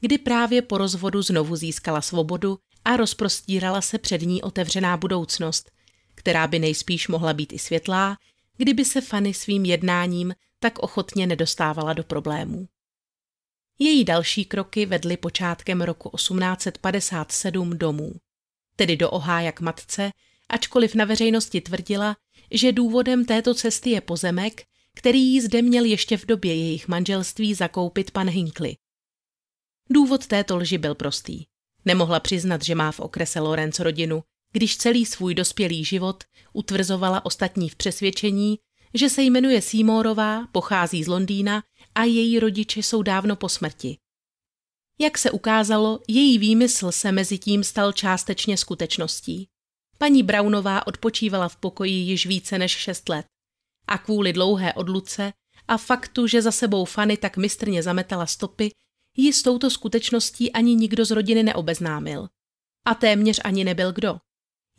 kdy právě po rozvodu znovu získala svobodu a rozprostírala se před ní otevřená budoucnost, která by nejspíš mohla být i světlá, kdyby se Fanny svým jednáním tak ochotně nedostávala do problémů. Její další kroky vedly počátkem roku 1857 domů, tedy do Ohája k matce, ačkoliv na veřejnosti tvrdila, že důvodem této cesty je pozemek, který jí zde měl ještě v době jejich manželství zakoupit pan Hinckley. Důvod této lži byl prostý. Nemohla přiznat, že má v okrese Lorenz rodinu, když celý svůj dospělý život utvrzovala ostatní v přesvědčení, že se jmenuje Seymorová, pochází z Londýna a její rodiče jsou dávno po smrti. Jak se ukázalo, její výmysl se mezi tím stal částečně skutečností. Paní Brownová odpočívala v pokoji již více než šest let a kvůli dlouhé odluce a faktu, že za sebou Fanny tak mistrně zametala stopy, ji s touto skutečností ani nikdo z rodiny neobeznámil. A téměř ani nebyl kdo.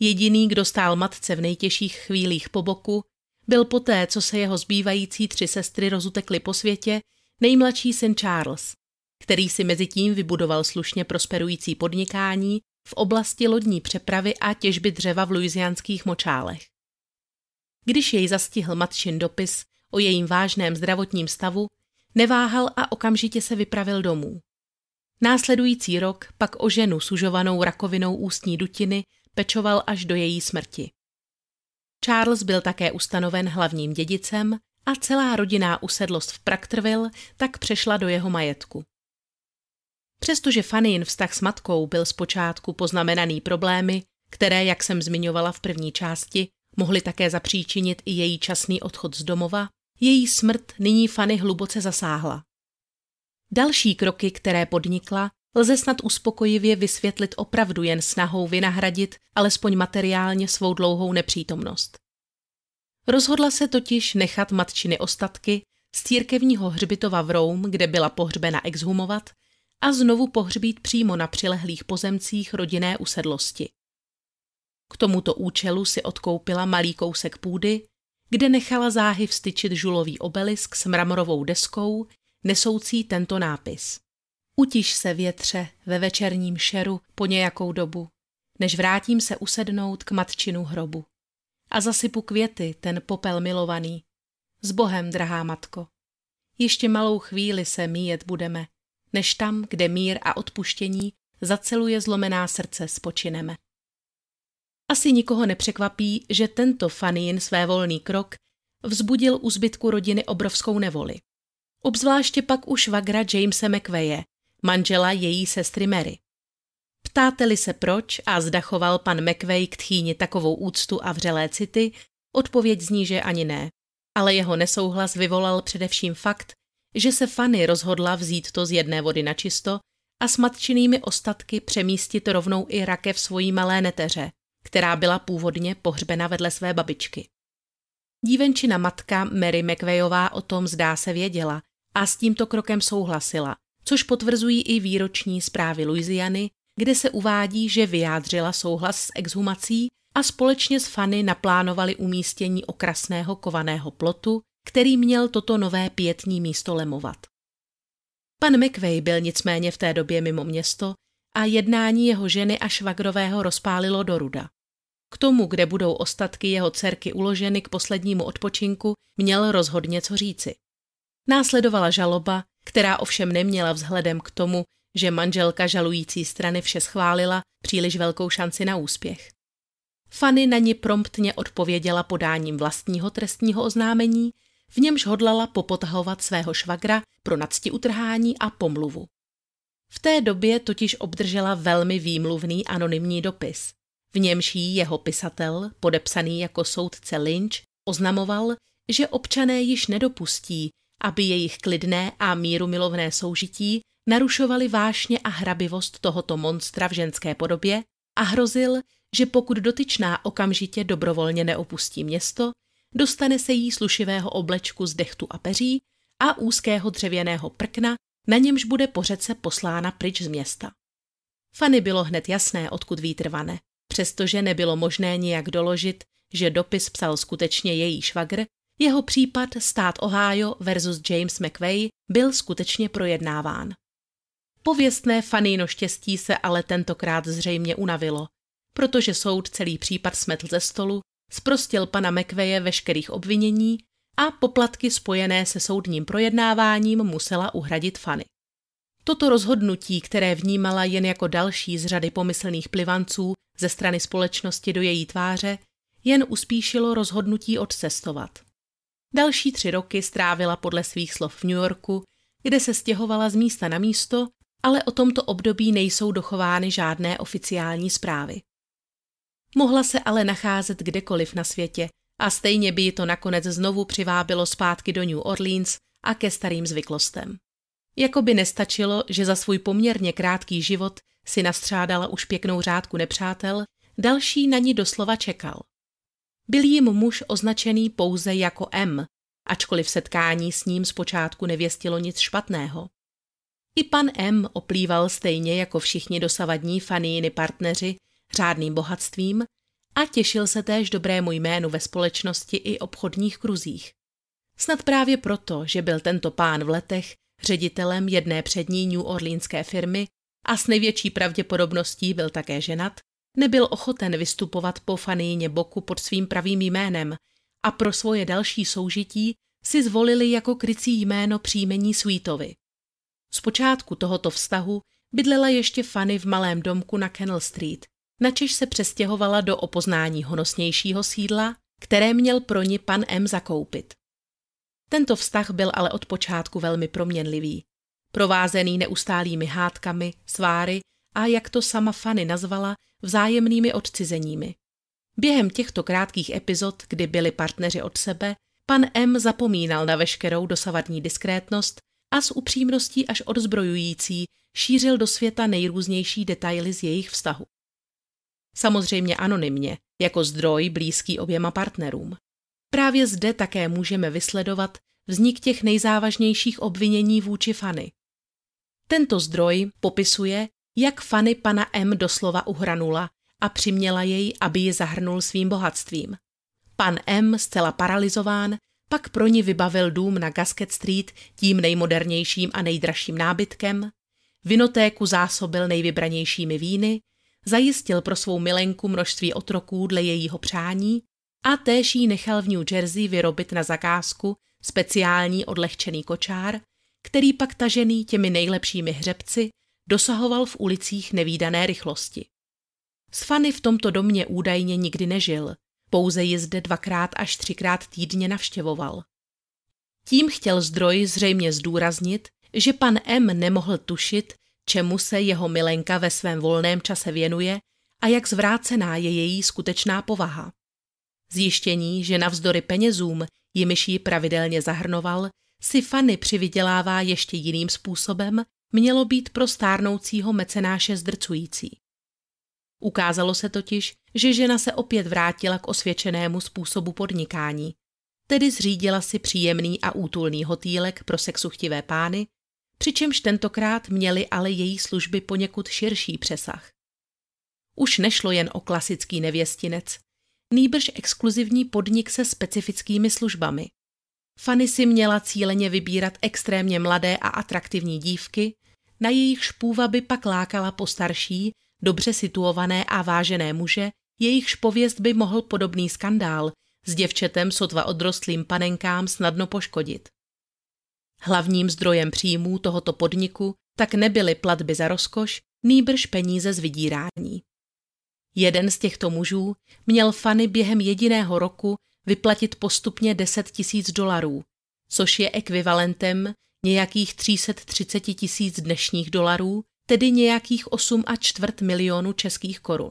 Jediný, kdo stál matce v nejtěžších chvílích po boku, byl poté, co se jeho zbývající tři sestry rozutekly po světě, nejmladší syn Charles, který si mezi tím vybudoval slušně prosperující podnikání v oblasti lodní přepravy a těžby dřeva v luizianských močálech. Když jej zastihl matčin dopis o jejím vážném zdravotním stavu, Neváhal a okamžitě se vypravil domů. Následující rok pak o ženu sužovanou rakovinou ústní dutiny pečoval až do její smrti. Charles byl také ustanoven hlavním dědicem a celá rodinná usedlost v Praktrville tak přešla do jeho majetku. Přestože Fannin vztah s matkou byl zpočátku poznamenaný problémy, které, jak jsem zmiňovala v první části, mohly také zapříčinit i její časný odchod z domova, její smrt nyní Fanny hluboce zasáhla. Další kroky, které podnikla, lze snad uspokojivě vysvětlit opravdu jen snahou vynahradit alespoň materiálně svou dlouhou nepřítomnost. Rozhodla se totiž nechat matčiny ostatky z církevního hřbitova v Rome, kde byla pohřbena exhumovat, a znovu pohřbít přímo na přilehlých pozemcích rodinné usedlosti. K tomuto účelu si odkoupila malý kousek půdy kde nechala záhy vstyčit žulový obelisk s mramorovou deskou, nesoucí tento nápis. Utiš se větře ve večerním šeru po nějakou dobu, než vrátím se usednout k matčinu hrobu. A zasypu květy ten popel milovaný. S Bohem, drahá matko. Ještě malou chvíli se míjet budeme, než tam, kde mír a odpuštění zaceluje zlomená srdce, spočineme. Asi nikoho nepřekvapí, že tento Fanin své volný krok vzbudil u zbytku rodiny obrovskou nevoli. Obzvláště pak u švagra Jamesa McVeje, manžela její sestry Mary. Ptáte-li se proč a zdachoval pan McVey k tchýni takovou úctu a vřelé city, odpověď zní, že ani ne. Ale jeho nesouhlas vyvolal především fakt, že se Fanny rozhodla vzít to z jedné vody na čisto a s matčinými ostatky přemístit rovnou i rakev svojí malé neteře, která byla původně pohřbena vedle své babičky. Dívenčina matka Mary McVeyová o tom zdá se věděla a s tímto krokem souhlasila, což potvrzují i výroční zprávy Louisiany, kde se uvádí, že vyjádřila souhlas s exhumací a společně s Fanny naplánovali umístění okrasného kovaného plotu, který měl toto nové pětní místo lemovat. Pan McVey byl nicméně v té době mimo město a jednání jeho ženy a švagrového rozpálilo do ruda. K tomu, kde budou ostatky jeho dcerky uloženy k poslednímu odpočinku, měl rozhodně co říci. Následovala žaloba, která ovšem neměla vzhledem k tomu, že manželka žalující strany vše schválila, příliš velkou šanci na úspěch. Fanny na ní promptně odpověděla podáním vlastního trestního oznámení, v němž hodlala popotahovat svého švagra pro nadsti utrhání a pomluvu. V té době totiž obdržela velmi výmluvný anonymní dopis. V němž jí jeho pisatel, podepsaný jako soudce Lynch, oznamoval, že občané již nedopustí, aby jejich klidné a míru milovné soužití narušovaly vášně a hrabivost tohoto monstra v ženské podobě a hrozil, že pokud dotyčná okamžitě dobrovolně neopustí město, dostane se jí slušivého oblečku z dechtu a peří a úzkého dřevěného prkna, na němž bude po řece poslána pryč z města. Fanny bylo hned jasné, odkud vítr vane, přestože nebylo možné nijak doložit, že dopis psal skutečně její švagr, jeho případ stát Ohio versus James McVeigh byl skutečně projednáván. Pověstné Fanino štěstí se ale tentokrát zřejmě unavilo, protože soud celý případ smetl ze stolu, zprostil pana McVeje veškerých obvinění a poplatky spojené se soudním projednáváním musela uhradit Fanny. Toto rozhodnutí, které vnímala jen jako další z řady pomyslných plivanců ze strany společnosti do její tváře, jen uspíšilo rozhodnutí odcestovat. Další tři roky strávila podle svých slov v New Yorku, kde se stěhovala z místa na místo, ale o tomto období nejsou dochovány žádné oficiální zprávy. Mohla se ale nacházet kdekoliv na světě a stejně by ji to nakonec znovu přivábilo zpátky do New Orleans a ke starým zvyklostem. Jako by nestačilo, že za svůj poměrně krátký život si nastřádala už pěknou řádku nepřátel, další na ní doslova čekal. Byl jim muž označený pouze jako M, ačkoliv setkání s ním zpočátku nevěstilo nic špatného. I pan M oplýval stejně jako všichni dosavadní faníny partneři řádným bohatstvím a těšil se též dobrému jménu ve společnosti i obchodních kruzích. Snad právě proto, že byl tento pán v letech ředitelem jedné přední New Orleanské firmy a s největší pravděpodobností byl také ženat, nebyl ochoten vystupovat po faníně boku pod svým pravým jménem a pro svoje další soužití si zvolili jako krycí jméno příjmení Sweetovi. Zpočátku tohoto vztahu bydlela ještě Fanny v malém domku na Kennel Street, načež se přestěhovala do opoznání honosnějšího sídla, které měl pro ní pan M zakoupit. Tento vztah byl ale od počátku velmi proměnlivý, provázený neustálými hádkami, sváry a, jak to sama Fanny nazvala, vzájemnými odcizeními. Během těchto krátkých epizod, kdy byli partneři od sebe, pan M zapomínal na veškerou dosavadní diskrétnost a s upřímností až odzbrojující šířil do světa nejrůznější detaily z jejich vztahu. Samozřejmě anonymně, jako zdroj blízký oběma partnerům. Právě zde také můžeme vysledovat vznik těch nejzávažnějších obvinění vůči Fanny. Tento zdroj popisuje, jak Fanny pana M doslova uhranula a přiměla jej, aby ji zahrnul svým bohatstvím. Pan M, zcela paralizován, pak pro ní vybavil dům na Gasket Street tím nejmodernějším a nejdražším nábytkem, vinotéku zásobil nejvybranějšími víny, zajistil pro svou milenku množství otroků dle jejího přání a též jí nechal v New Jersey vyrobit na zakázku speciální odlehčený kočár, který pak tažený těmi nejlepšími hřebci dosahoval v ulicích nevýdané rychlosti. S Fanny v tomto domě údajně nikdy nežil, pouze ji zde dvakrát až třikrát týdně navštěvoval. Tím chtěl zdroj zřejmě zdůraznit, že pan M nemohl tušit, čemu se jeho milenka ve svém volném čase věnuje a jak zvrácená je její skutečná povaha. Zjištění, že navzdory penězům, jimiž ji pravidelně zahrnoval, si Fanny přivydělává ještě jiným způsobem, mělo být pro stárnoucího mecenáše zdrcující. Ukázalo se totiž, že žena se opět vrátila k osvědčenému způsobu podnikání, tedy zřídila si příjemný a útulný hotýlek pro sexuchtivé pány, přičemž tentokrát měly ale její služby poněkud širší přesah. Už nešlo jen o klasický nevěstinec, nýbrž exkluzivní podnik se specifickými službami. Fanny si měla cíleně vybírat extrémně mladé a atraktivní dívky, na jejich špůva by pak lákala postarší, dobře situované a vážené muže, jejichž pověst by mohl podobný skandál s děvčetem sotva odrostlým panenkám snadno poškodit. Hlavním zdrojem příjmů tohoto podniku tak nebyly platby za rozkoš, nýbrž peníze z vydírání. Jeden z těchto mužů měl Fanny během jediného roku vyplatit postupně 10 tisíc dolarů, což je ekvivalentem nějakých 330 tisíc dnešních dolarů, tedy nějakých 8 a čtvrt milionu českých korun.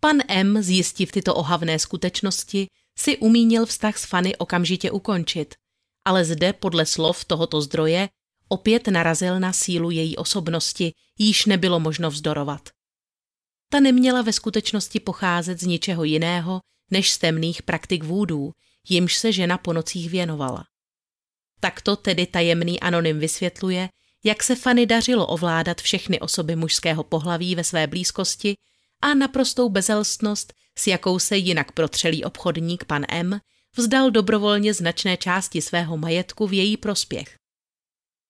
Pan M, zjistiv tyto ohavné skutečnosti, si umínil vztah s Fanny okamžitě ukončit, ale zde podle slov tohoto zdroje opět narazil na sílu její osobnosti, již nebylo možno vzdorovat. Ta neměla ve skutečnosti pocházet z ničeho jiného, než z temných praktik vůdů, jimž se žena po nocích věnovala. Takto tedy tajemný anonym vysvětluje, jak se Fanny dařilo ovládat všechny osoby mužského pohlaví ve své blízkosti a naprostou bezelstnost, s jakou se jinak protřelý obchodník pan M. vzdal dobrovolně značné části svého majetku v její prospěch.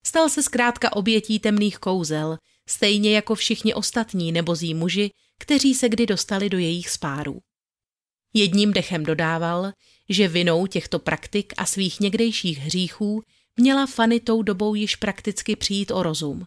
Stal se zkrátka obětí temných kouzel, stejně jako všichni ostatní nebozí muži, kteří se kdy dostali do jejich spárů. Jedním dechem dodával, že vinou těchto praktik a svých někdejších hříchů měla Fanny tou dobou již prakticky přijít o rozum.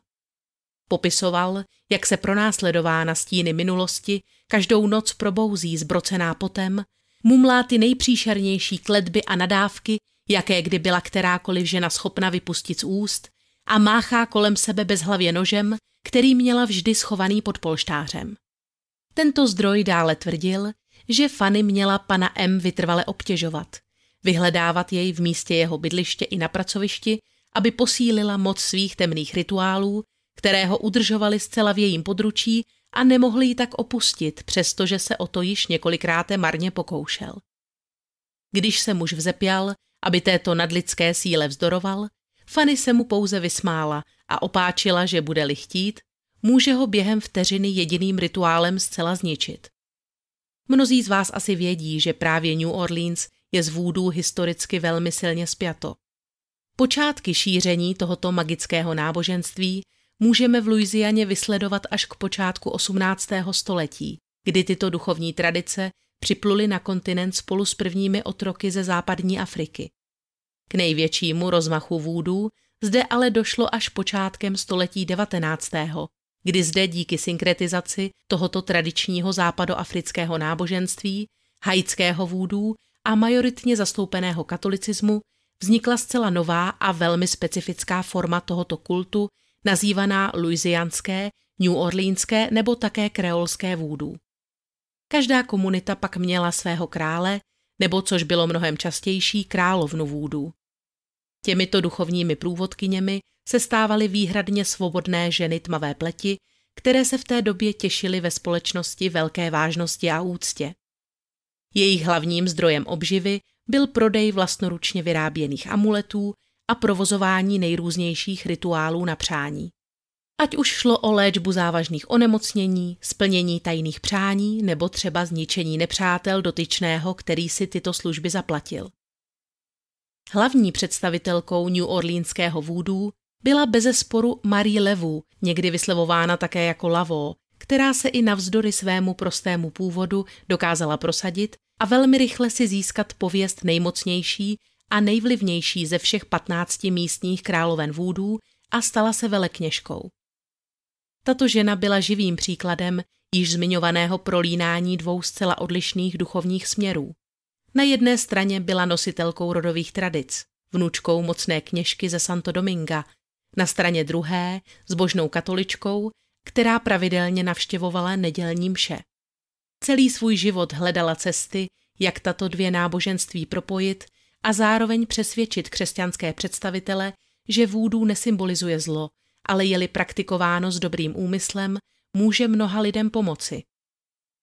Popisoval, jak se pronásledována stíny minulosti každou noc probouzí zbrocená potem, mumlá ty nejpříšernější kledby a nadávky, jaké kdy byla kterákoliv žena schopna vypustit z úst, a máchá kolem sebe bezhlavě nožem, který měla vždy schovaný pod polštářem. Tento zdroj dále tvrdil, že Fanny měla pana M vytrvale obtěžovat, vyhledávat jej v místě jeho bydliště i na pracovišti, aby posílila moc svých temných rituálů, které ho udržovaly zcela v jejím područí a nemohli ji tak opustit, přestože se o to již několikrát marně pokoušel. Když se muž vzepěl, aby této nadlidské síle vzdoroval, Fanny se mu pouze vysmála a opáčila, že bude-li chtít, může ho během vteřiny jediným rituálem zcela zničit. Mnozí z vás asi vědí, že právě New Orleans je z vůdů historicky velmi silně spjato. Počátky šíření tohoto magického náboženství můžeme v Louisianě vysledovat až k počátku 18. století, kdy tyto duchovní tradice připluly na kontinent spolu s prvními otroky ze západní Afriky. K největšímu rozmachu vůdů zde ale došlo až počátkem století 19 kdy zde díky synkretizaci tohoto tradičního západoafrického náboženství, haitského vůdů a majoritně zastoupeného katolicismu vznikla zcela nová a velmi specifická forma tohoto kultu, nazývaná louisianské, New Orleanské nebo také kreolské vůdů. Každá komunita pak měla svého krále, nebo což bylo mnohem častější, královnu vůdů. Těmito duchovními průvodkyněmi se stávaly výhradně svobodné ženy tmavé pleti, které se v té době těšily ve společnosti velké vážnosti a úctě. Jejich hlavním zdrojem obživy byl prodej vlastnoručně vyráběných amuletů a provozování nejrůznějších rituálů na přání. Ať už šlo o léčbu závažných onemocnění, splnění tajných přání nebo třeba zničení nepřátel dotyčného, který si tyto služby zaplatil. Hlavní představitelkou New Orleanského vůdů byla bezesporu Marie Levu, někdy vyslovována také jako Lavo, která se i navzdory svému prostému původu dokázala prosadit a velmi rychle si získat pověst nejmocnější a nejvlivnější ze všech patnácti místních královen vůdů a stala se velekněžkou. Tato žena byla živým příkladem již zmiňovaného prolínání dvou zcela odlišných duchovních směrů. Na jedné straně byla nositelkou rodových tradic, vnučkou mocné kněžky ze Santo Dominga, na straně druhé zbožnou katoličkou, která pravidelně navštěvovala nedělní mše. Celý svůj život hledala cesty, jak tato dvě náboženství propojit a zároveň přesvědčit křesťanské představitele, že vůdů nesymbolizuje zlo, ale je-li praktikováno s dobrým úmyslem, může mnoha lidem pomoci.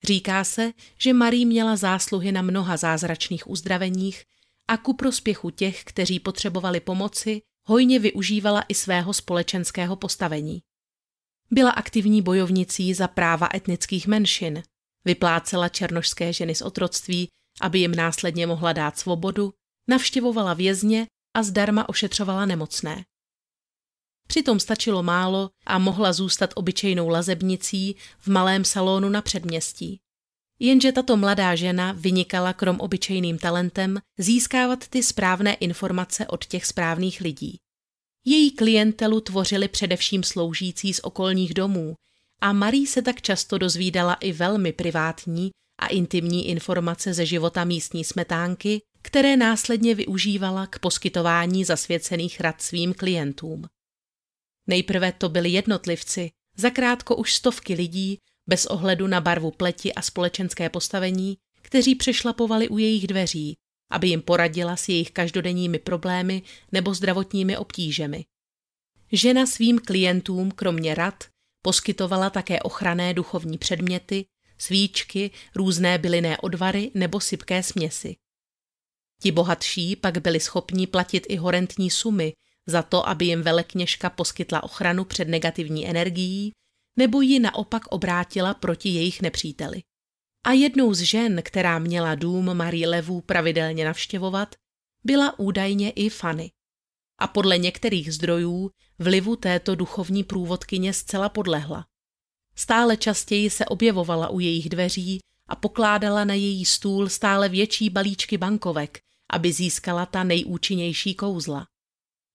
Říká se, že Marie měla zásluhy na mnoha zázračných uzdraveních a ku prospěchu těch, kteří potřebovali pomoci, hojně využívala i svého společenského postavení. Byla aktivní bojovnicí za práva etnických menšin, vyplácela černošské ženy z otroctví, aby jim následně mohla dát svobodu, navštěvovala vězně a zdarma ošetřovala nemocné. Přitom stačilo málo a mohla zůstat obyčejnou lazebnicí v malém salonu na předměstí. Jenže tato mladá žena vynikala krom obyčejným talentem získávat ty správné informace od těch správných lidí. Její klientelu tvořili především sloužící z okolních domů a Marie se tak často dozvídala i velmi privátní a intimní informace ze života místní smetánky, které následně využívala k poskytování zasvěcených rad svým klientům. Nejprve to byli jednotlivci, zakrátko už stovky lidí, bez ohledu na barvu pleti a společenské postavení, kteří přešlapovali u jejich dveří, aby jim poradila s jejich každodenními problémy nebo zdravotními obtížemi. žena svým klientům kromě rad poskytovala také ochranné duchovní předměty, svíčky, různé bylinné odvary nebo sypké směsi. Ti bohatší pak byli schopni platit i horentní sumy za to, aby jim velekněžka poskytla ochranu před negativní energií nebo ji naopak obrátila proti jejich nepříteli. A jednou z žen, která měla dům Marie Levů pravidelně navštěvovat, byla údajně i Fanny. A podle některých zdrojů vlivu této duchovní průvodkyně zcela podlehla. Stále častěji se objevovala u jejich dveří a pokládala na její stůl stále větší balíčky bankovek, aby získala ta nejúčinnější kouzla.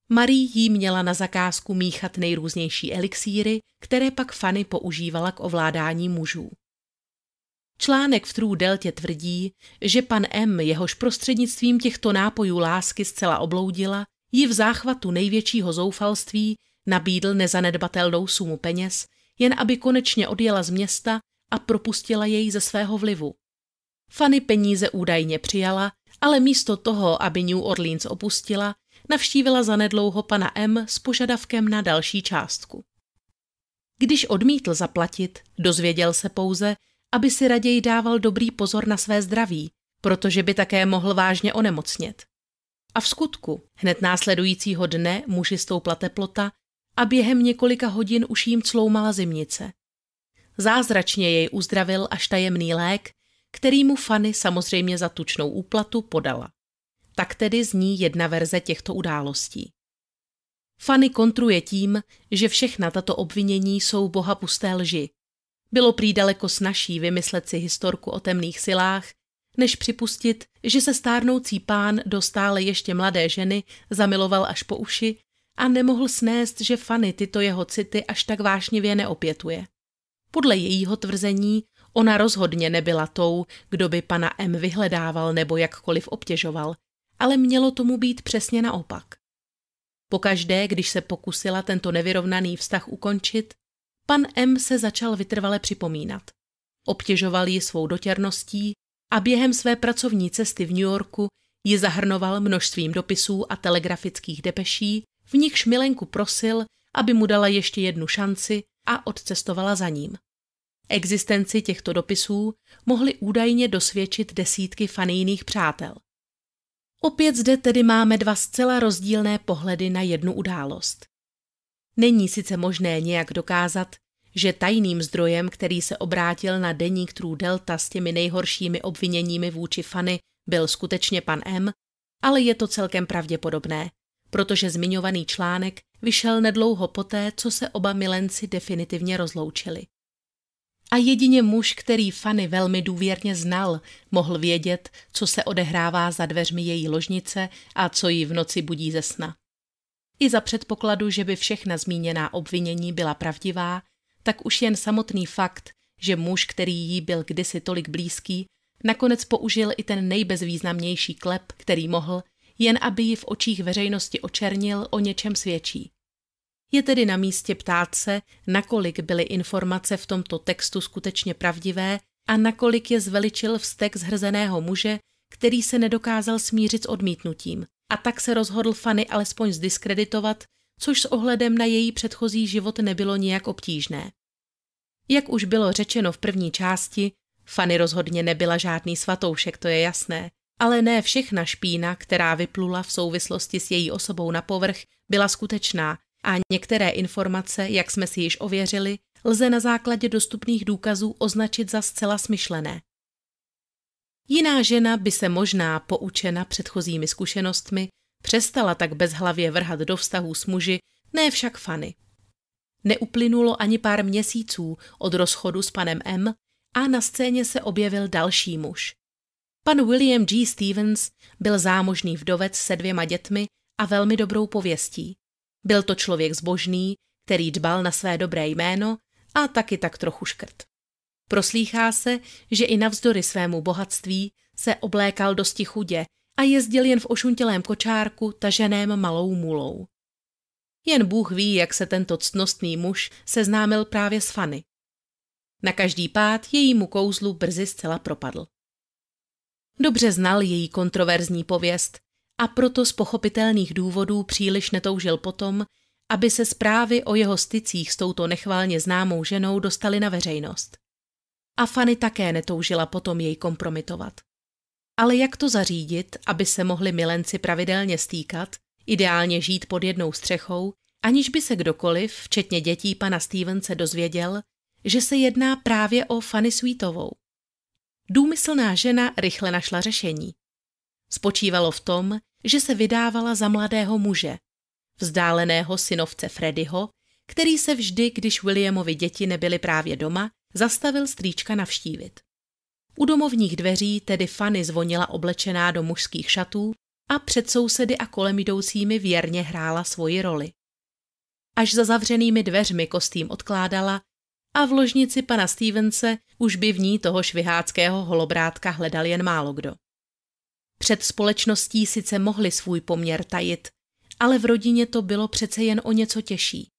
Marie jí měla na zakázku míchat nejrůznější elixíry, které pak Fanny používala k ovládání mužů. Článek v True Deltě tvrdí, že pan M, jehož prostřednictvím těchto nápojů lásky zcela obloudila, ji v záchvatu největšího zoufalství nabídl nezanedbatelnou sumu peněz, jen aby konečně odjela z města a propustila jej ze svého vlivu. Fanny peníze údajně přijala, ale místo toho, aby New Orleans opustila, navštívila zanedlouho pana M s požadavkem na další částku. Když odmítl zaplatit, dozvěděl se pouze, aby si raději dával dobrý pozor na své zdraví, protože by také mohl vážně onemocnět. A v skutku, hned následujícího dne muži stoupla teplota a během několika hodin už jim cloumala zimnice. Zázračně jej uzdravil až tajemný lék, který mu Fanny samozřejmě za tučnou úplatu podala. Tak tedy zní jedna verze těchto událostí. Fanny kontruje tím, že všechna tato obvinění jsou boha pusté lži. Bylo prý daleko snažší vymyslet si historku o temných silách, než připustit, že se stárnoucí pán do stále ještě mladé ženy zamiloval až po uši a nemohl snést, že Fanny tyto jeho city až tak vášnivě neopětuje. Podle jejího tvrzení ona rozhodně nebyla tou, kdo by pana M vyhledával nebo jakkoliv obtěžoval, ale mělo tomu být přesně naopak. Pokaždé, když se pokusila tento nevyrovnaný vztah ukončit, pan M se začal vytrvale připomínat. Obtěžoval ji svou dotěrností a během své pracovní cesty v New Yorku ji zahrnoval množstvím dopisů a telegrafických depeší, v nichž Milenku prosil, aby mu dala ještě jednu šanci a odcestovala za ním. Existenci těchto dopisů mohly údajně dosvědčit desítky fanijných přátel. Opět zde tedy máme dva zcela rozdílné pohledy na jednu událost. Není sice možné nějak dokázat, že tajným zdrojem, který se obrátil na deník True Delta s těmi nejhoršími obviněními vůči Fanny, byl skutečně pan M, ale je to celkem pravděpodobné, protože zmiňovaný článek vyšel nedlouho poté, co se oba milenci definitivně rozloučili. A jedině muž, který Fanny velmi důvěrně znal, mohl vědět, co se odehrává za dveřmi její ložnice a co ji v noci budí ze sna. I za předpokladu, že by všechna zmíněná obvinění byla pravdivá, tak už jen samotný fakt, že muž, který jí byl kdysi tolik blízký, nakonec použil i ten nejbezvýznamnější klep, který mohl, jen aby ji v očích veřejnosti očernil, o něčem svědčí. Je tedy na místě ptát se, nakolik byly informace v tomto textu skutečně pravdivé a nakolik je zveličil vztek zhrzeného muže, který se nedokázal smířit s odmítnutím. A tak se rozhodl Fanny alespoň zdiskreditovat, což s ohledem na její předchozí život nebylo nijak obtížné. Jak už bylo řečeno v první části, Fanny rozhodně nebyla žádný svatoušek, to je jasné, ale ne všechna špína, která vyplula v souvislosti s její osobou na povrch, byla skutečná a některé informace, jak jsme si již ověřili, lze na základě dostupných důkazů označit za zcela smyšlené. Jiná žena by se možná, poučena předchozími zkušenostmi, přestala tak bezhlavě vrhat do vztahů s muži, ne však Fanny. Neuplynulo ani pár měsíců od rozchodu s panem M a na scéně se objevil další muž. Pan William G. Stevens byl zámožný vdovec se dvěma dětmi a velmi dobrou pověstí. Byl to člověk zbožný, který dbal na své dobré jméno a taky tak trochu škrt. Proslýchá se, že i navzdory svému bohatství se oblékal dosti chudě a jezdil jen v ošuntělém kočárku taženém malou mulou. Jen Bůh ví, jak se tento ctnostný muž seznámil právě s Fanny. Na každý pád jejímu kouzlu brzy zcela propadl. Dobře znal její kontroverzní pověst a proto z pochopitelných důvodů příliš netoužil potom, aby se zprávy o jeho stycích s touto nechválně známou ženou dostaly na veřejnost. A Fanny také netoužila potom jej kompromitovat. Ale jak to zařídit, aby se mohli milenci pravidelně stýkat, ideálně žít pod jednou střechou, aniž by se kdokoliv, včetně dětí pana Stevense, dozvěděl, že se jedná právě o Fanny Sweetovou. Důmyslná žena rychle našla řešení. Spočívalo v tom, že se vydávala za mladého muže, vzdáleného synovce Freddyho, který se vždy, když Williamovi děti nebyly právě doma, zastavil strýčka navštívit. U domovních dveří tedy Fanny zvonila oblečená do mužských šatů a před sousedy a kolem jdoucími věrně hrála svoji roli. Až za zavřenými dveřmi kostým odkládala a v ložnici pana Stevense už by v ní toho šviháckého holobrátka hledal jen málo kdo. Před společností sice mohli svůj poměr tajit, ale v rodině to bylo přece jen o něco těžší.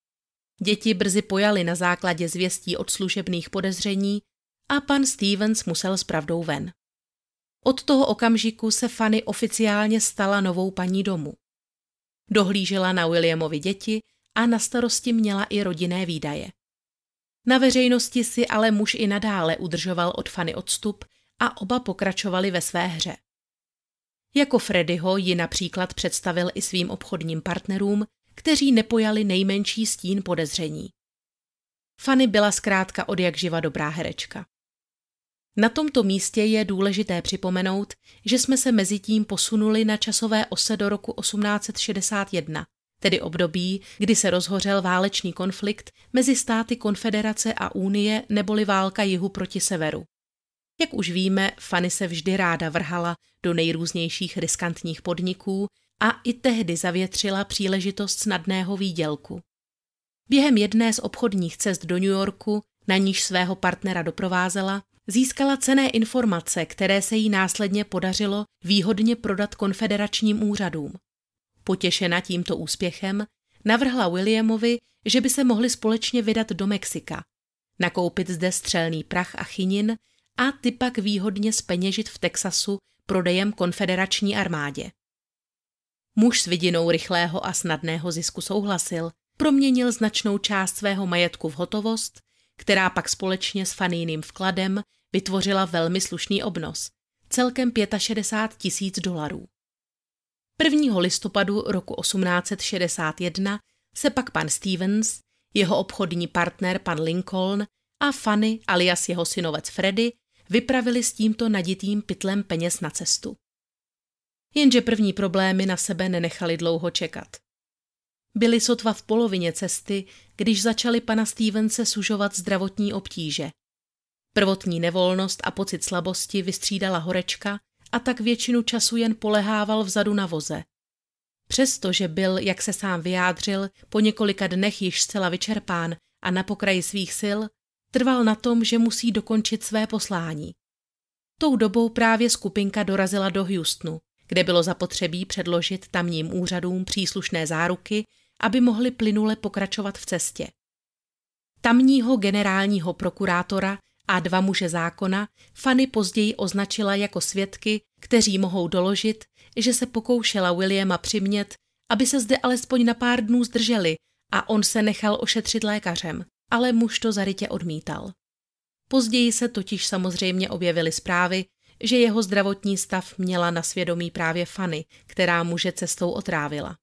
Děti brzy pojali na základě zvěstí od služebných podezření a pan Stevens musel s pravdou ven. Od toho okamžiku se Fanny oficiálně stala novou paní domu. Dohlížela na Williamovi děti a na starosti měla i rodinné výdaje. Na veřejnosti si ale muž i nadále udržoval od Fanny odstup a oba pokračovali ve své hře. Jako Freddyho ji například představil i svým obchodním partnerům, kteří nepojali nejmenší stín podezření. Fanny byla zkrátka od jak živa dobrá herečka. Na tomto místě je důležité připomenout, že jsme se mezi tím posunuli na časové ose do roku 1861, tedy období, kdy se rozhořel válečný konflikt mezi státy Konfederace a Unie neboli válka jihu proti severu. Jak už víme, Fanny se vždy ráda vrhala do nejrůznějších riskantních podniků a i tehdy zavětřila příležitost snadného výdělku. Během jedné z obchodních cest do New Yorku, na níž svého partnera doprovázela, získala cené informace, které se jí následně podařilo výhodně prodat konfederačním úřadům. Potěšena tímto úspěchem, navrhla Williamovi, že by se mohli společně vydat do Mexika, nakoupit zde střelný prach a chinin a ty pak výhodně speněžit v Texasu prodejem konfederační armádě. Muž s vidinou rychlého a snadného zisku souhlasil, proměnil značnou část svého majetku v hotovost, která pak společně s fanýným vkladem vytvořila velmi slušný obnos, celkem 65 tisíc dolarů. 1. listopadu roku 1861 se pak pan Stevens, jeho obchodní partner pan Lincoln a Fanny alias jeho synovec Freddy vypravili s tímto naditým pytlem peněz na cestu. Jenže první problémy na sebe nenechali dlouho čekat. Byli sotva v polovině cesty, když začali pana Stevense sužovat zdravotní obtíže. Prvotní nevolnost a pocit slabosti vystřídala horečka a tak většinu času jen polehával vzadu na voze. Přestože byl, jak se sám vyjádřil, po několika dnech již zcela vyčerpán a na pokraji svých sil, trval na tom, že musí dokončit své poslání. Tou dobou právě skupinka dorazila do Houstonu, kde bylo zapotřebí předložit tamním úřadům příslušné záruky, aby mohli plynule pokračovat v cestě. Tamního generálního prokurátora a dva muže zákona Fanny později označila jako svědky, kteří mohou doložit, že se pokoušela Williama přimět, aby se zde alespoň na pár dnů zdrželi a on se nechal ošetřit lékařem ale muž to zarytě odmítal. Později se totiž samozřejmě objevily zprávy, že jeho zdravotní stav měla na svědomí právě Fanny, která muže cestou otrávila.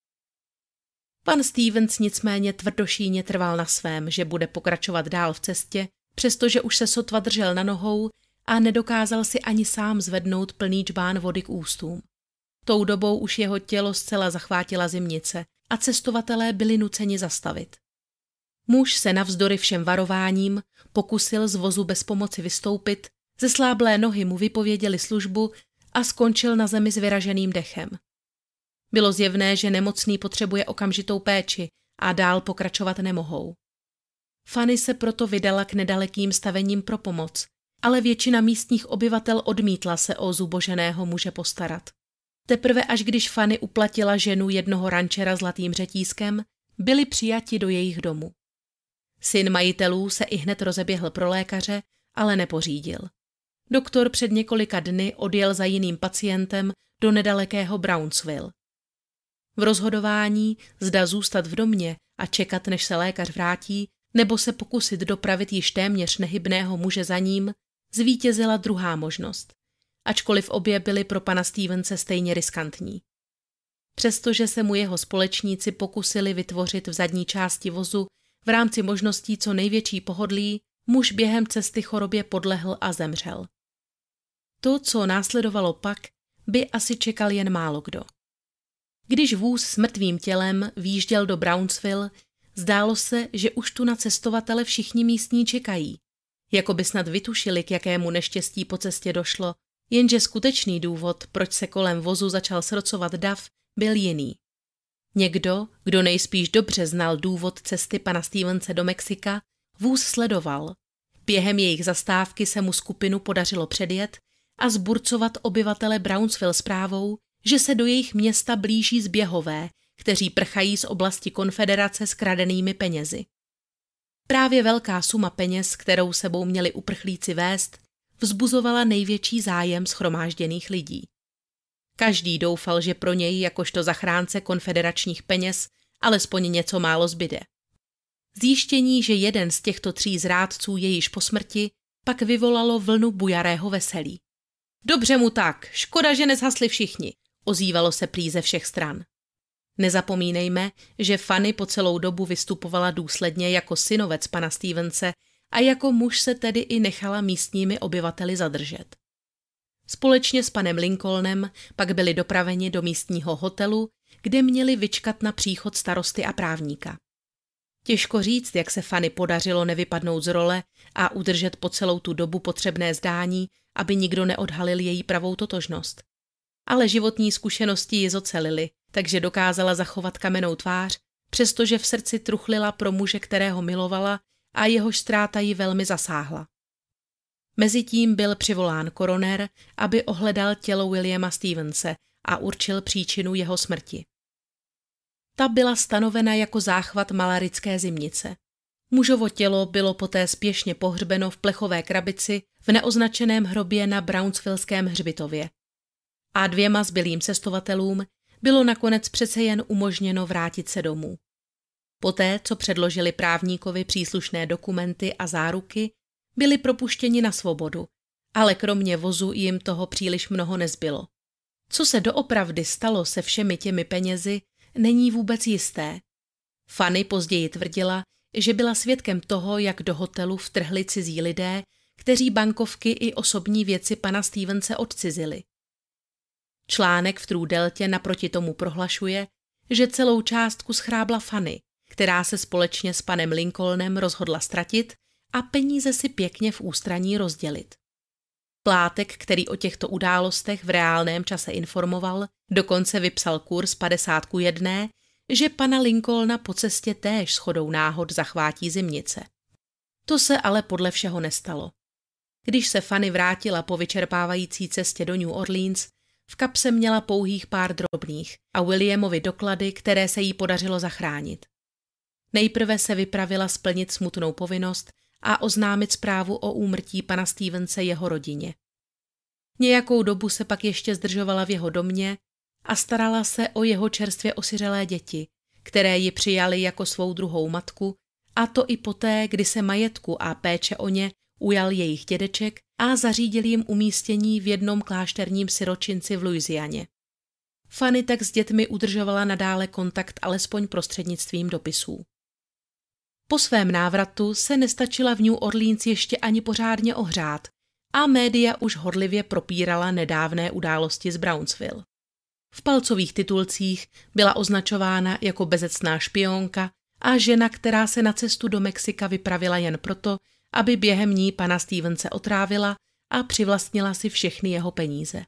Pan Stevens nicméně tvrdošíně trval na svém, že bude pokračovat dál v cestě, přestože už se sotva držel na nohou a nedokázal si ani sám zvednout plný čbán vody k ústům. Tou dobou už jeho tělo zcela zachvátila zimnice a cestovatelé byli nuceni zastavit. Muž se navzdory všem varováním pokusil z vozu bez pomoci vystoupit, ze sláblé nohy mu vypověděli službu a skončil na zemi s vyraženým dechem. Bylo zjevné, že nemocný potřebuje okamžitou péči a dál pokračovat nemohou. Fanny se proto vydala k nedalekým stavením pro pomoc, ale většina místních obyvatel odmítla se o zuboženého muže postarat. Teprve až když Fanny uplatila ženu jednoho rančera zlatým řetízkem, byli přijati do jejich domu. Syn majitelů se i hned rozeběhl pro lékaře, ale nepořídil. Doktor před několika dny odjel za jiným pacientem do nedalekého Brownsville. V rozhodování, zda zůstat v domě a čekat, než se lékař vrátí, nebo se pokusit dopravit již téměř nehybného muže za ním, zvítězila druhá možnost, ačkoliv obě byly pro pana Stevense stejně riskantní. Přestože se mu jeho společníci pokusili vytvořit v zadní části vozu v rámci možností co největší pohodlí, muž během cesty chorobě podlehl a zemřel. To, co následovalo pak, by asi čekal jen málo kdo. Když vůz s mrtvým tělem výjížděl do Brownsville, zdálo se, že už tu na cestovatele všichni místní čekají. Jako by snad vytušili, k jakému neštěstí po cestě došlo, jenže skutečný důvod, proč se kolem vozu začal srocovat dav, byl jiný. Někdo, kdo nejspíš dobře znal důvod cesty pana Stevense do Mexika, vůz sledoval. Během jejich zastávky se mu skupinu podařilo předjet a zburcovat obyvatele Brownsville zprávou, že se do jejich města blíží zběhové, kteří prchají z oblasti konfederace s kradenými penězi. Právě velká suma peněz, kterou sebou měli uprchlíci vést, vzbuzovala největší zájem schromážděných lidí. Každý doufal, že pro něj, jakožto zachránce konfederačních peněz, alespoň něco málo zbyde. Zjištění, že jeden z těchto tří zrádců je již po smrti, pak vyvolalo vlnu bujarého veselí. Dobře mu tak, škoda, že nezhasli všichni, ozývalo se prý ze všech stran. Nezapomínejme, že Fanny po celou dobu vystupovala důsledně jako synovec pana Stevense a jako muž se tedy i nechala místními obyvateli zadržet. Společně s panem Lincolnem pak byli dopraveni do místního hotelu, kde měli vyčkat na příchod starosty a právníka. Těžko říct, jak se Fanny podařilo nevypadnout z role a udržet po celou tu dobu potřebné zdání, aby nikdo neodhalil její pravou totožnost. Ale životní zkušenosti ji zocelily, takže dokázala zachovat kamenou tvář, přestože v srdci truchlila pro muže, kterého milovala a jehož ztráta ji velmi zasáhla. Mezitím byl přivolán koroner, aby ohledal tělo Williama Stevense a určil příčinu jeho smrti. Ta byla stanovena jako záchvat malarické zimnice. Mužovo tělo bylo poté spěšně pohřbeno v plechové krabici v neoznačeném hrobě na Brownsvillském hřbitově. A dvěma zbylým cestovatelům bylo nakonec přece jen umožněno vrátit se domů. Poté, co předložili právníkovi příslušné dokumenty a záruky, byli propuštěni na svobodu, ale kromě vozu jim toho příliš mnoho nezbylo. Co se doopravdy stalo se všemi těmi penězi, není vůbec jisté. Fanny později tvrdila, že byla svědkem toho, jak do hotelu vtrhli cizí lidé, kteří bankovky i osobní věci pana Stevense odcizili. Článek v True Deltě naproti tomu prohlašuje, že celou částku schrábla Fanny, která se společně s panem Lincolnem rozhodla ztratit a peníze si pěkně v ústraní rozdělit. Plátek, který o těchto událostech v reálném čase informoval, dokonce vypsal kurz 50 jedné, že pana Lincolna po cestě též shodou náhod zachvátí zimnice. To se ale podle všeho nestalo. Když se Fanny vrátila po vyčerpávající cestě do New Orleans, v kapse měla pouhých pár drobných a Williamovi doklady, které se jí podařilo zachránit. Nejprve se vypravila splnit smutnou povinnost a oznámit zprávu o úmrtí pana Stevense jeho rodině. Nějakou dobu se pak ještě zdržovala v jeho domě a starala se o jeho čerstvě osiřelé děti, které ji přijali jako svou druhou matku, a to i poté, kdy se majetku a péče o ně ujal jejich dědeček a zařídil jim umístění v jednom klášterním siročinci v Louisianě. Fanny tak s dětmi udržovala nadále kontakt alespoň prostřednictvím dopisů. Po svém návratu se nestačila v New Orleans ještě ani pořádně ohřát a média už hodlivě propírala nedávné události z Brownsville. V palcových titulcích byla označována jako bezecná špionka a žena, která se na cestu do Mexika vypravila jen proto, aby během ní pana Stevense otrávila a přivlastnila si všechny jeho peníze.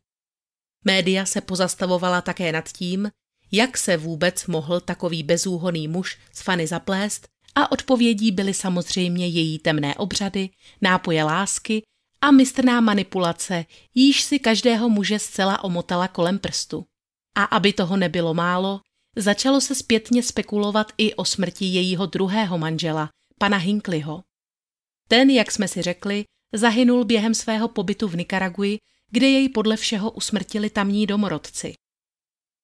Média se pozastavovala také nad tím, jak se vůbec mohl takový bezúhoný muž s Fanny zaplést a odpovědí byly samozřejmě její temné obřady, nápoje lásky a mistrná manipulace, již si každého muže zcela omotala kolem prstu. A aby toho nebylo málo, začalo se zpětně spekulovat i o smrti jejího druhého manžela, pana Hinkleyho. Ten, jak jsme si řekli, zahynul během svého pobytu v Nikaraguji, kde jej podle všeho usmrtili tamní domorodci.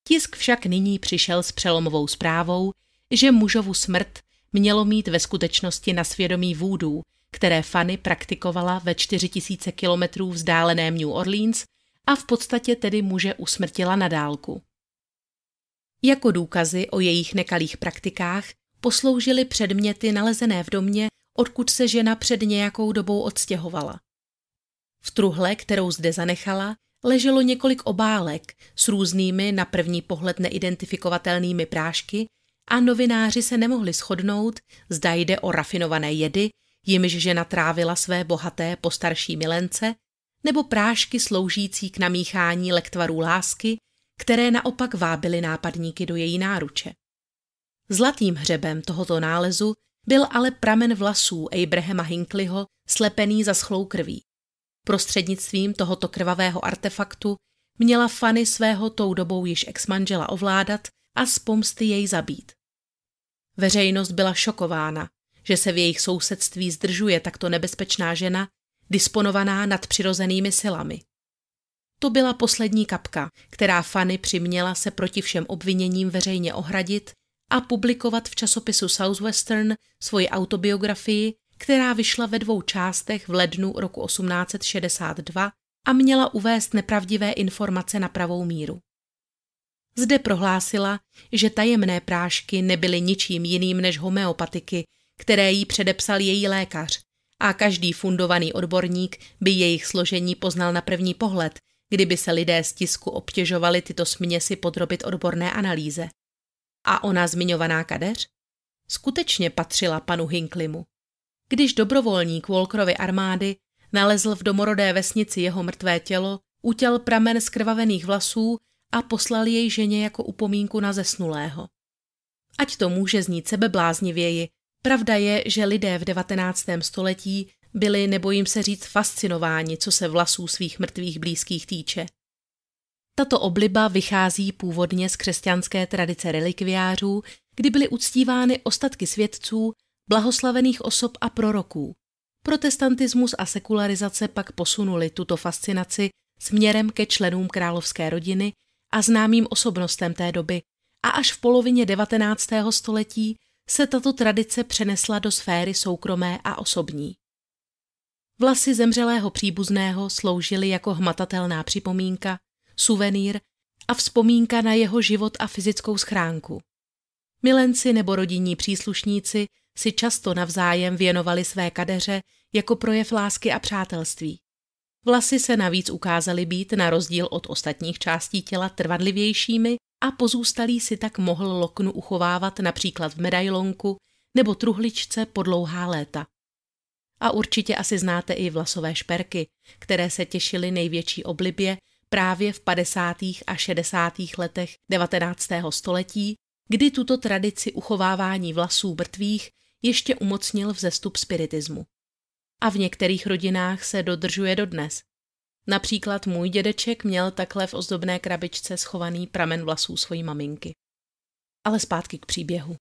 Tisk však nyní přišel s přelomovou zprávou, že mužovu smrt mělo mít ve skutečnosti na svědomí vůdů, které Fanny praktikovala ve 4000 kilometrů vzdáleném New Orleans a v podstatě tedy muže usmrtila na dálku. Jako důkazy o jejich nekalých praktikách posloužily předměty nalezené v domě, odkud se žena před nějakou dobou odstěhovala. V truhle, kterou zde zanechala, leželo několik obálek s různými na první pohled neidentifikovatelnými prášky a novináři se nemohli shodnout, zda jde o rafinované jedy, jimiž žena trávila své bohaté postarší milence, nebo prášky sloužící k namíchání lektvarů lásky, které naopak vábily nápadníky do její náruče. Zlatým hřebem tohoto nálezu byl ale pramen vlasů Abrahama Hinkleyho slepený za schlou krví. Prostřednictvím tohoto krvavého artefaktu měla Fanny svého tou dobou již exmanžela ovládat a z pomsty jej zabít. Veřejnost byla šokována, že se v jejich sousedství zdržuje takto nebezpečná žena, disponovaná nad přirozenými silami. To byla poslední kapka, která Fanny přiměla se proti všem obviněním veřejně ohradit a publikovat v časopisu Southwestern svoji autobiografii, která vyšla ve dvou částech v lednu roku 1862 a měla uvést nepravdivé informace na pravou míru. Zde prohlásila, že tajemné prášky nebyly ničím jiným než homeopatiky, které jí předepsal její lékař a každý fundovaný odborník by jejich složení poznal na první pohled, kdyby se lidé z tisku obtěžovali tyto směsi podrobit odborné analýze. A ona zmiňovaná kadeř? Skutečně patřila panu Hinkleymu. Když dobrovolník Walkerovy armády nalezl v domorodé vesnici jeho mrtvé tělo, utěl pramen skrvavených vlasů a poslal jej ženě jako upomínku na zesnulého. Ať to může znít sebebláznivěji, pravda je, že lidé v 19. století byli, nebojím se říct, fascinováni, co se vlasů svých mrtvých blízkých týče. Tato obliba vychází původně z křesťanské tradice relikviářů, kdy byly uctívány ostatky svědců, blahoslavených osob a proroků. Protestantismus a sekularizace pak posunuli tuto fascinaci směrem ke členům královské rodiny a známým osobnostem té doby a až v polovině 19. století se tato tradice přenesla do sféry soukromé a osobní. Vlasy zemřelého příbuzného sloužily jako hmatatelná připomínka, suvenýr a vzpomínka na jeho život a fyzickou schránku. Milenci nebo rodinní příslušníci si často navzájem věnovali své kadeře jako projev lásky a přátelství. Vlasy se navíc ukázaly být na rozdíl od ostatních částí těla trvanlivějšími a pozůstalý si tak mohl loknu uchovávat například v medailonku nebo truhličce po dlouhá léta. A určitě asi znáte i vlasové šperky, které se těšily největší oblibě právě v 50. a 60. letech 19. století, kdy tuto tradici uchovávání vlasů mrtvých ještě umocnil vzestup spiritismu. A v některých rodinách se dodržuje dodnes. Například můj dědeček měl takhle v ozdobné krabičce schovaný pramen vlasů svojí maminky. Ale zpátky k příběhu.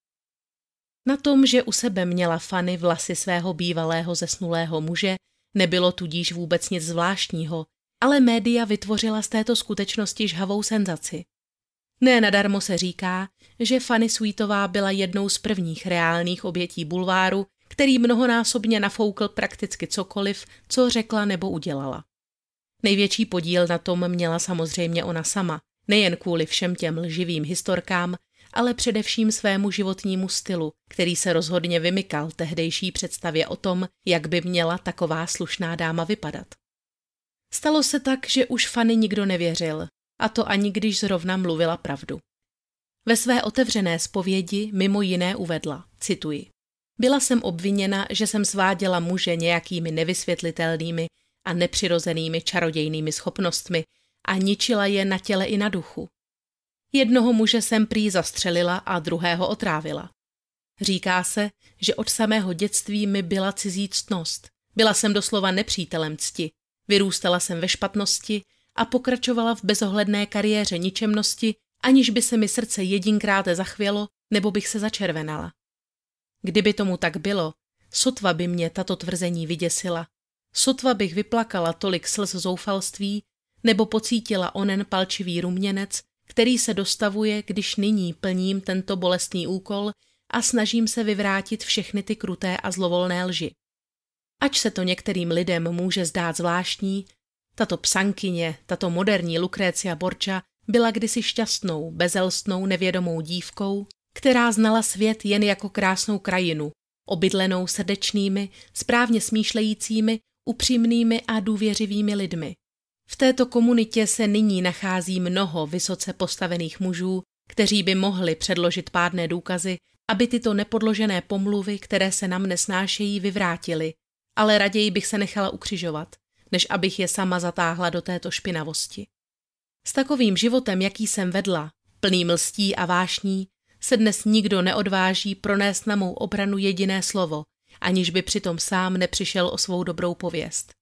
Na tom, že u sebe měla Fanny vlasy svého bývalého zesnulého muže, nebylo tudíž vůbec nic zvláštního, ale média vytvořila z této skutečnosti žhavou senzaci. Ne nadarmo se říká, že Fanny Sweetová byla jednou z prvních reálných obětí bulváru, který mnohonásobně nafoukl prakticky cokoliv, co řekla nebo udělala. Největší podíl na tom měla samozřejmě ona sama, nejen kvůli všem těm lživým historkám, ale především svému životnímu stylu, který se rozhodně vymykal tehdejší představě o tom, jak by měla taková slušná dáma vypadat. Stalo se tak, že už Fanny nikdo nevěřil, a to ani když zrovna mluvila pravdu. Ve své otevřené zpovědi mimo jiné uvedla, cituji, byla jsem obviněna, že jsem sváděla muže nějakými nevysvětlitelnými a nepřirozenými čarodějnými schopnostmi a ničila je na těle i na duchu. Jednoho muže jsem prý zastřelila a druhého otrávila. Říká se, že od samého dětství mi byla cizí ctnost. Byla jsem doslova nepřítelem cti. Vyrůstala jsem ve špatnosti a pokračovala v bezohledné kariéře ničemnosti, aniž by se mi srdce jedinkrát zachvělo nebo bych se začervenala. Kdyby tomu tak bylo, sotva by mě tato tvrzení vyděsila. Sotva bych vyplakala tolik slz zoufalství nebo pocítila onen palčivý ruměnec, který se dostavuje, když nyní plním tento bolestný úkol a snažím se vyvrátit všechny ty kruté a zlovolné lži. Ač se to některým lidem může zdát zvláštní, tato psankyně, tato moderní Lucrecia Borča byla kdysi šťastnou, bezelstnou, nevědomou dívkou, která znala svět jen jako krásnou krajinu, obydlenou srdečnými, správně smýšlejícími, upřímnými a důvěřivými lidmi. V této komunitě se nyní nachází mnoho vysoce postavených mužů, kteří by mohli předložit pádné důkazy, aby tyto nepodložené pomluvy, které se nám nesnášejí, vyvrátily, ale raději bych se nechala ukřižovat, než abych je sama zatáhla do této špinavosti. S takovým životem, jaký jsem vedla, plný mlstí a vášní, se dnes nikdo neodváží pronést na mou obranu jediné slovo, aniž by přitom sám nepřišel o svou dobrou pověst.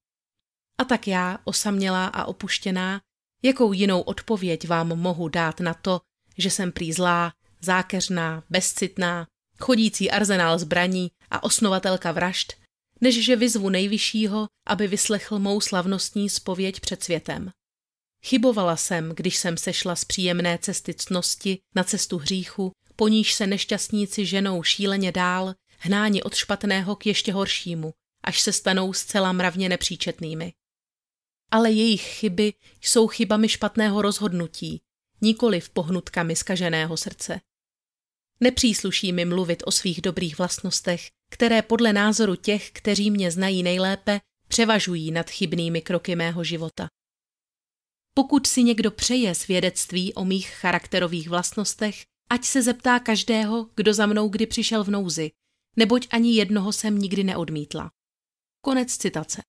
A tak já, osamělá a opuštěná, jakou jinou odpověď vám mohu dát na to, že jsem prý zlá, zákeřná, bezcitná, chodící arzenál zbraní a osnovatelka vražd, než že vyzvu nejvyššího, aby vyslechl mou slavnostní spověď před světem. Chybovala jsem, když jsem sešla z příjemné cesty cnosti na cestu hříchu, po níž se nešťastníci ženou šíleně dál, hnáni od špatného k ještě horšímu, až se stanou zcela mravně nepříčetnými. Ale jejich chyby jsou chybami špatného rozhodnutí, nikoli v pohnutkami skaženého srdce. Nepřísluší mi mluvit o svých dobrých vlastnostech, které podle názoru těch, kteří mě znají nejlépe, převažují nad chybnými kroky mého života. Pokud si někdo přeje svědectví o mých charakterových vlastnostech, ať se zeptá každého, kdo za mnou kdy přišel v nouzi, neboť ani jednoho jsem nikdy neodmítla. Konec citace.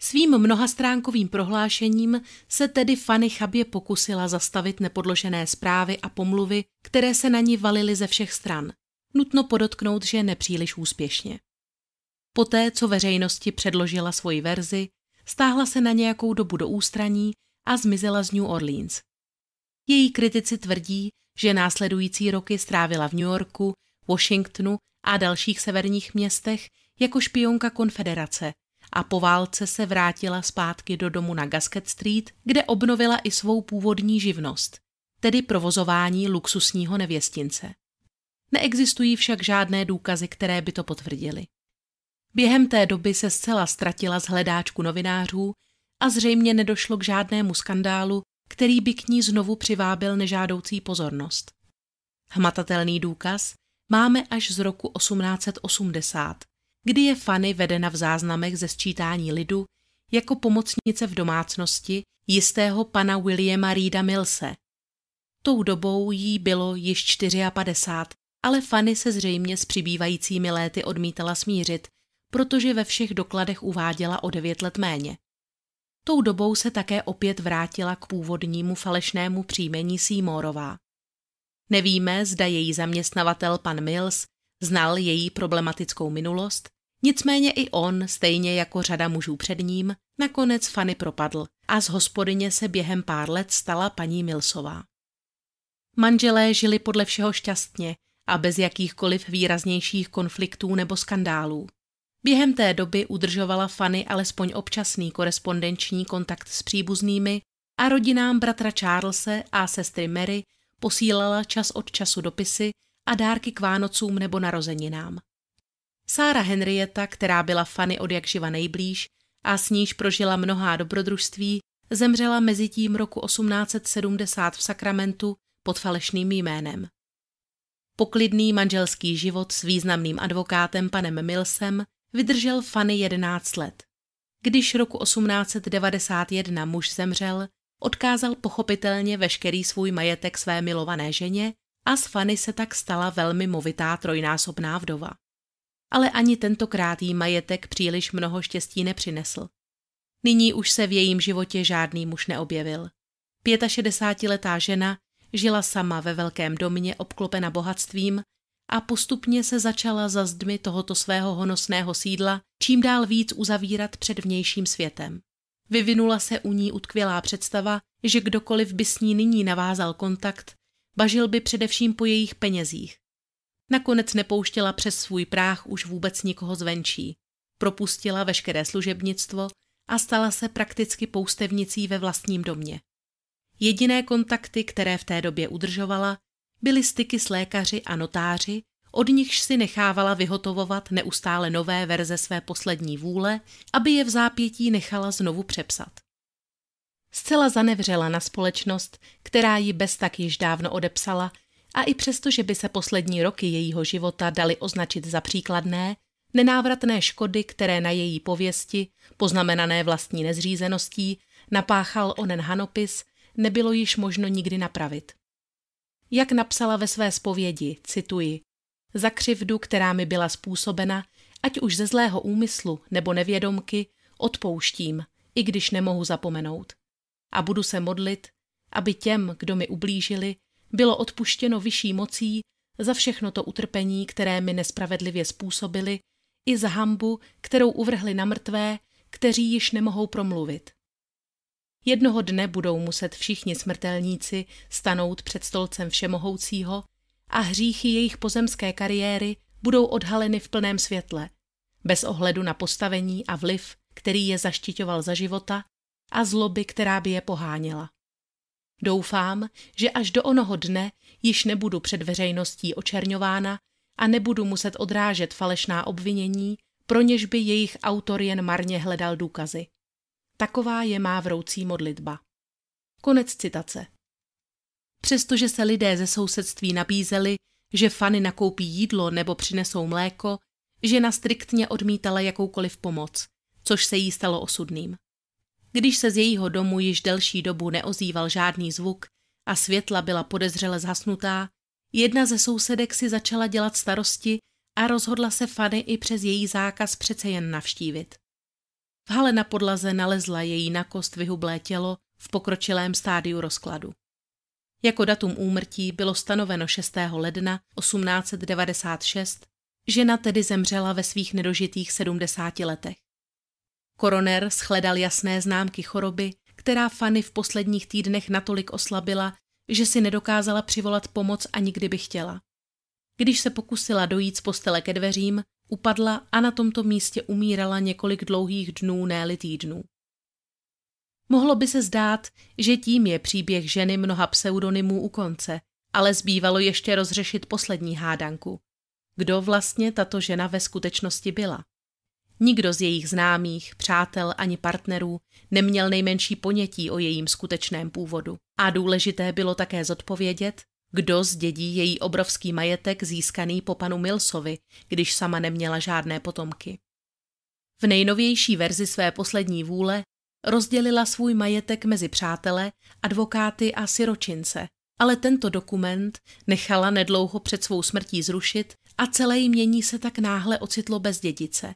Svým mnohastránkovým prohlášením se tedy Fanny chabě pokusila zastavit nepodložené zprávy a pomluvy, které se na ní valily ze všech stran. Nutno podotknout, že nepříliš úspěšně. Poté, co veřejnosti předložila svoji verzi, stáhla se na nějakou dobu do ústraní a zmizela z New Orleans. Její kritici tvrdí, že následující roky strávila v New Yorku, Washingtonu a dalších severních městech jako špionka konfederace a po válce se vrátila zpátky do domu na Gasket Street, kde obnovila i svou původní živnost, tedy provozování luxusního nevěstince. Neexistují však žádné důkazy, které by to potvrdily. Během té doby se zcela ztratila z hledáčku novinářů a zřejmě nedošlo k žádnému skandálu, který by k ní znovu přivábil nežádoucí pozornost. Hmatatelný důkaz máme až z roku 1880, kdy je Fanny vedena v záznamech ze sčítání lidu jako pomocnice v domácnosti jistého pana Williama Reeda Millse. Tou dobou jí bylo již 54, ale Fanny se zřejmě s přibývajícími léty odmítala smířit, protože ve všech dokladech uváděla o devět let méně. Tou dobou se také opět vrátila k původnímu falešnému příjmení Seymorová. Nevíme, zda její zaměstnavatel pan Mills znal její problematickou minulost, nicméně i on, stejně jako řada mužů před ním, nakonec Fanny propadl a z hospodyně se během pár let stala paní Millsová. Manželé žili podle všeho šťastně a bez jakýchkoliv výraznějších konfliktů nebo skandálů. Během té doby udržovala Fanny alespoň občasný korespondenční kontakt s příbuznými a rodinám bratra Charlese a sestry Mary posílala čas od času dopisy a dárky k Vánocům nebo narozeninám. Sára Henrietta, která byla Fanny od jak živa nejblíž a s níž prožila mnohá dobrodružství, zemřela mezi tím roku 1870 v Sakramentu pod falešným jménem. Poklidný manželský život s významným advokátem panem Millsem vydržel Fanny 11 let. Když roku 1891 muž zemřel, odkázal pochopitelně veškerý svůj majetek své milované ženě a z Fanny se tak stala velmi movitá trojnásobná vdova. Ale ani tentokrát jí majetek příliš mnoho štěstí nepřinesl. Nyní už se v jejím životě žádný muž neobjevil. 65-letá žena žila sama ve velkém domě obklopena bohatstvím a postupně se začala za zdmi tohoto svého honosného sídla čím dál víc uzavírat před vnějším světem. Vyvinula se u ní utkvělá představa, že kdokoliv by s ní nyní navázal kontakt, bažil by především po jejich penězích. Nakonec nepouštěla přes svůj práh už vůbec nikoho zvenčí. Propustila veškeré služebnictvo a stala se prakticky poustevnicí ve vlastním domě. Jediné kontakty, které v té době udržovala, byly styky s lékaři a notáři, od nichž si nechávala vyhotovovat neustále nové verze své poslední vůle, aby je v zápětí nechala znovu přepsat. Zcela zanevřela na společnost, která ji bez tak již dávno odepsala a i přesto, že by se poslední roky jejího života dali označit za příkladné, nenávratné škody, které na její pověsti, poznamenané vlastní nezřízeností, napáchal onen hanopis, nebylo již možno nikdy napravit. Jak napsala ve své zpovědi, cituji, za křivdu, která mi byla způsobena, ať už ze zlého úmyslu nebo nevědomky, odpouštím, i když nemohu zapomenout. A budu se modlit, aby těm, kdo mi ublížili, bylo odpuštěno vyšší mocí za všechno to utrpení, které mi nespravedlivě způsobili, i za hambu, kterou uvrhli na mrtvé, kteří již nemohou promluvit. Jednoho dne budou muset všichni smrtelníci stanout před stolcem všemohoucího a hříchy jejich pozemské kariéry budou odhaleny v plném světle, bez ohledu na postavení a vliv, který je zaštiťoval za života a zloby, která by je poháněla. Doufám, že až do onoho dne již nebudu před veřejností očerňována a nebudu muset odrážet falešná obvinění, pro něž by jejich autor jen marně hledal důkazy. Taková je má vroucí modlitba. Konec citace. Přestože se lidé ze sousedství nabízeli, že Fanny nakoupí jídlo nebo přinesou mléko, žena striktně odmítala jakoukoliv pomoc, což se jí stalo osudným. Když se z jejího domu již delší dobu neozýval žádný zvuk a světla byla podezřele zhasnutá, jedna ze sousedek si začala dělat starosti a rozhodla se Fanny i přes její zákaz přece jen navštívit. V hale na podlaze nalezla její na kost vyhublé tělo v pokročilém stádiu rozkladu. Jako datum úmrtí bylo stanoveno 6. ledna 1896, žena tedy zemřela ve svých nedožitých 70 letech. Koroner shledal jasné známky choroby, která Fanny v posledních týdnech natolik oslabila, že si nedokázala přivolat pomoc ani kdyby chtěla. Když se pokusila dojít z postele ke dveřím, upadla a na tomto místě umírala několik dlouhých dnů, ne týdnů. Mohlo by se zdát, že tím je příběh ženy mnoha pseudonymů u konce, ale zbývalo ještě rozřešit poslední hádanku. Kdo vlastně tato žena ve skutečnosti byla? Nikdo z jejich známých, přátel ani partnerů neměl nejmenší ponětí o jejím skutečném původu. A důležité bylo také zodpovědět, kdo zdědí její obrovský majetek získaný po panu Milsovi, když sama neměla žádné potomky. V nejnovější verzi své poslední vůle rozdělila svůj majetek mezi přátele, advokáty a siročince, ale tento dokument nechala nedlouho před svou smrtí zrušit a celé jmění se tak náhle ocitlo bez dědice.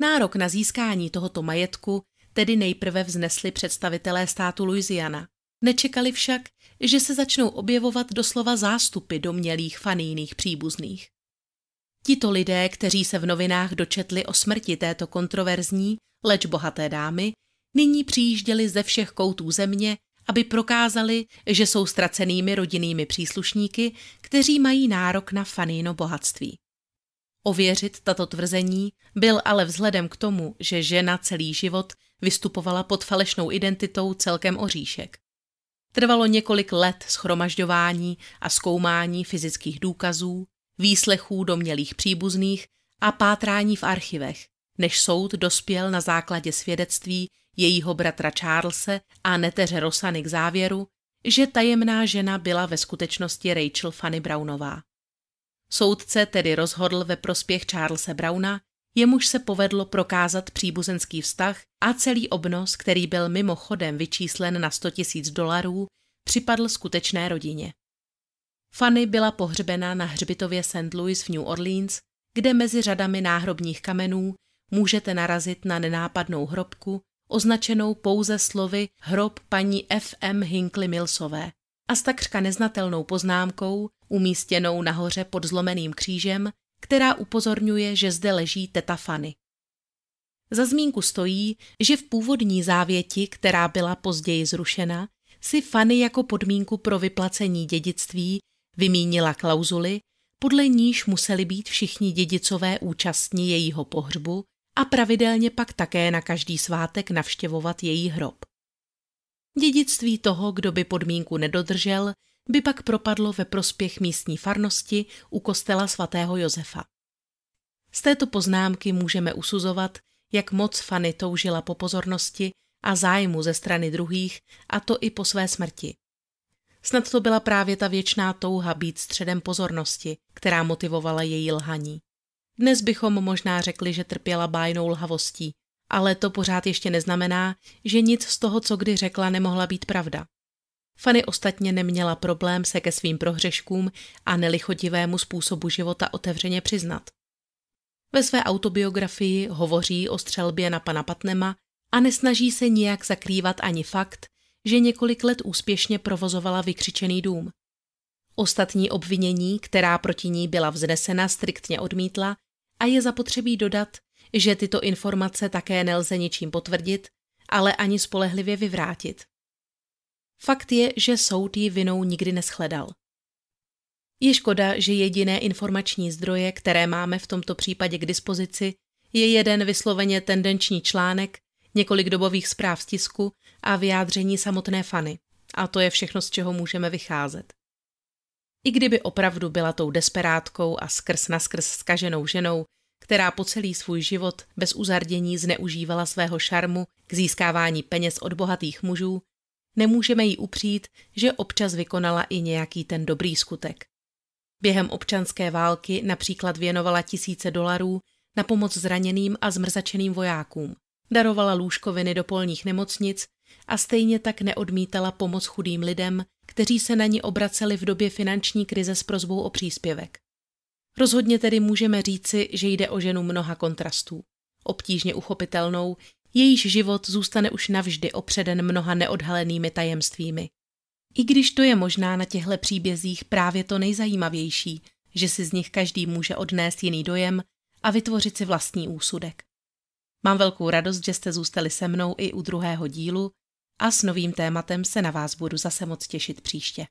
Nárok na získání tohoto majetku tedy nejprve vznesli představitelé státu Louisiana. Nečekali však, že se začnou objevovat doslova zástupy domělých fanijných příbuzných. Tito lidé, kteří se v novinách dočetli o smrti této kontroverzní, leč bohaté dámy, nyní přijížděli ze všech koutů země, aby prokázali, že jsou ztracenými rodinnými příslušníky, kteří mají nárok na fanino bohatství. Ověřit tato tvrzení byl ale vzhledem k tomu, že žena celý život vystupovala pod falešnou identitou celkem oříšek. Trvalo několik let schromažďování a zkoumání fyzických důkazů, výslechů domělých příbuzných a pátrání v archivech, než soud dospěl na základě svědectví jejího bratra Charlese a neteře Rosany k závěru, že tajemná žena byla ve skutečnosti Rachel Fanny Brownová. Soudce tedy rozhodl ve prospěch Charlesa Browna, jemuž se povedlo prokázat příbuzenský vztah a celý obnos, který byl mimochodem vyčíslen na 100 tisíc dolarů, připadl skutečné rodině. Fanny byla pohřbena na hřbitově St. Louis v New Orleans, kde mezi řadami náhrobních kamenů můžete narazit na nenápadnou hrobku, označenou pouze slovy hrob paní F. M. Hinckley Millsové a s takřka neznatelnou poznámkou, umístěnou nahoře pod zlomeným křížem, která upozorňuje, že zde leží teta Fanny. Za zmínku stojí, že v původní závěti, která byla později zrušena, si Fanny jako podmínku pro vyplacení dědictví vymínila klauzuly, podle níž museli být všichni dědicové účastní jejího pohřbu a pravidelně pak také na každý svátek navštěvovat její hrob. Dědictví toho, kdo by podmínku nedodržel, by pak propadlo ve prospěch místní farnosti u kostela svatého Josefa. Z této poznámky můžeme usuzovat, jak moc Fanny toužila po pozornosti a zájmu ze strany druhých, a to i po své smrti. Snad to byla právě ta věčná touha být středem pozornosti, která motivovala její lhaní. Dnes bychom možná řekli, že trpěla bájnou lhavostí, ale to pořád ještě neznamená, že nic z toho, co kdy řekla, nemohla být pravda. Fanny ostatně neměla problém se ke svým prohřeškům a nelichotivému způsobu života otevřeně přiznat. Ve své autobiografii hovoří o střelbě na pana Patnema a nesnaží se nijak zakrývat ani fakt, že několik let úspěšně provozovala vykřičený dům. Ostatní obvinění, která proti ní byla vznesena, striktně odmítla a je zapotřebí dodat, že tyto informace také nelze ničím potvrdit, ale ani spolehlivě vyvrátit. Fakt je, že soud ji vinou nikdy neschledal. Je škoda, že jediné informační zdroje, které máme v tomto případě k dispozici, je jeden vysloveně tendenční článek, několik dobových zpráv z tisku a vyjádření samotné Fany. A to je všechno, z čeho můžeme vycházet. I kdyby opravdu byla tou desperátkou a skrz naskrz skaženou ženou, která po celý svůj život bez uzardění zneužívala svého šarmu k získávání peněz od bohatých mužů, nemůžeme jí upřít, že občas vykonala i nějaký ten dobrý skutek. Během občanské války například věnovala tisíce dolarů na pomoc zraněným a zmrzačeným vojákům, darovala lůžkoviny do polních nemocnic a stejně tak neodmítala pomoc chudým lidem, kteří se na ní obraceli v době finanční krize s prozbou o příspěvek. Rozhodně tedy můžeme říci, že jde o ženu mnoha kontrastů. Obtížně uchopitelnou, jejíž život zůstane už navždy opředen mnoha neodhalenými tajemstvími. I když to je možná na těchto příbězích právě to nejzajímavější, že si z nich každý může odnést jiný dojem a vytvořit si vlastní úsudek. Mám velkou radost, že jste zůstali se mnou i u druhého dílu a s novým tématem se na vás budu zase moc těšit příště.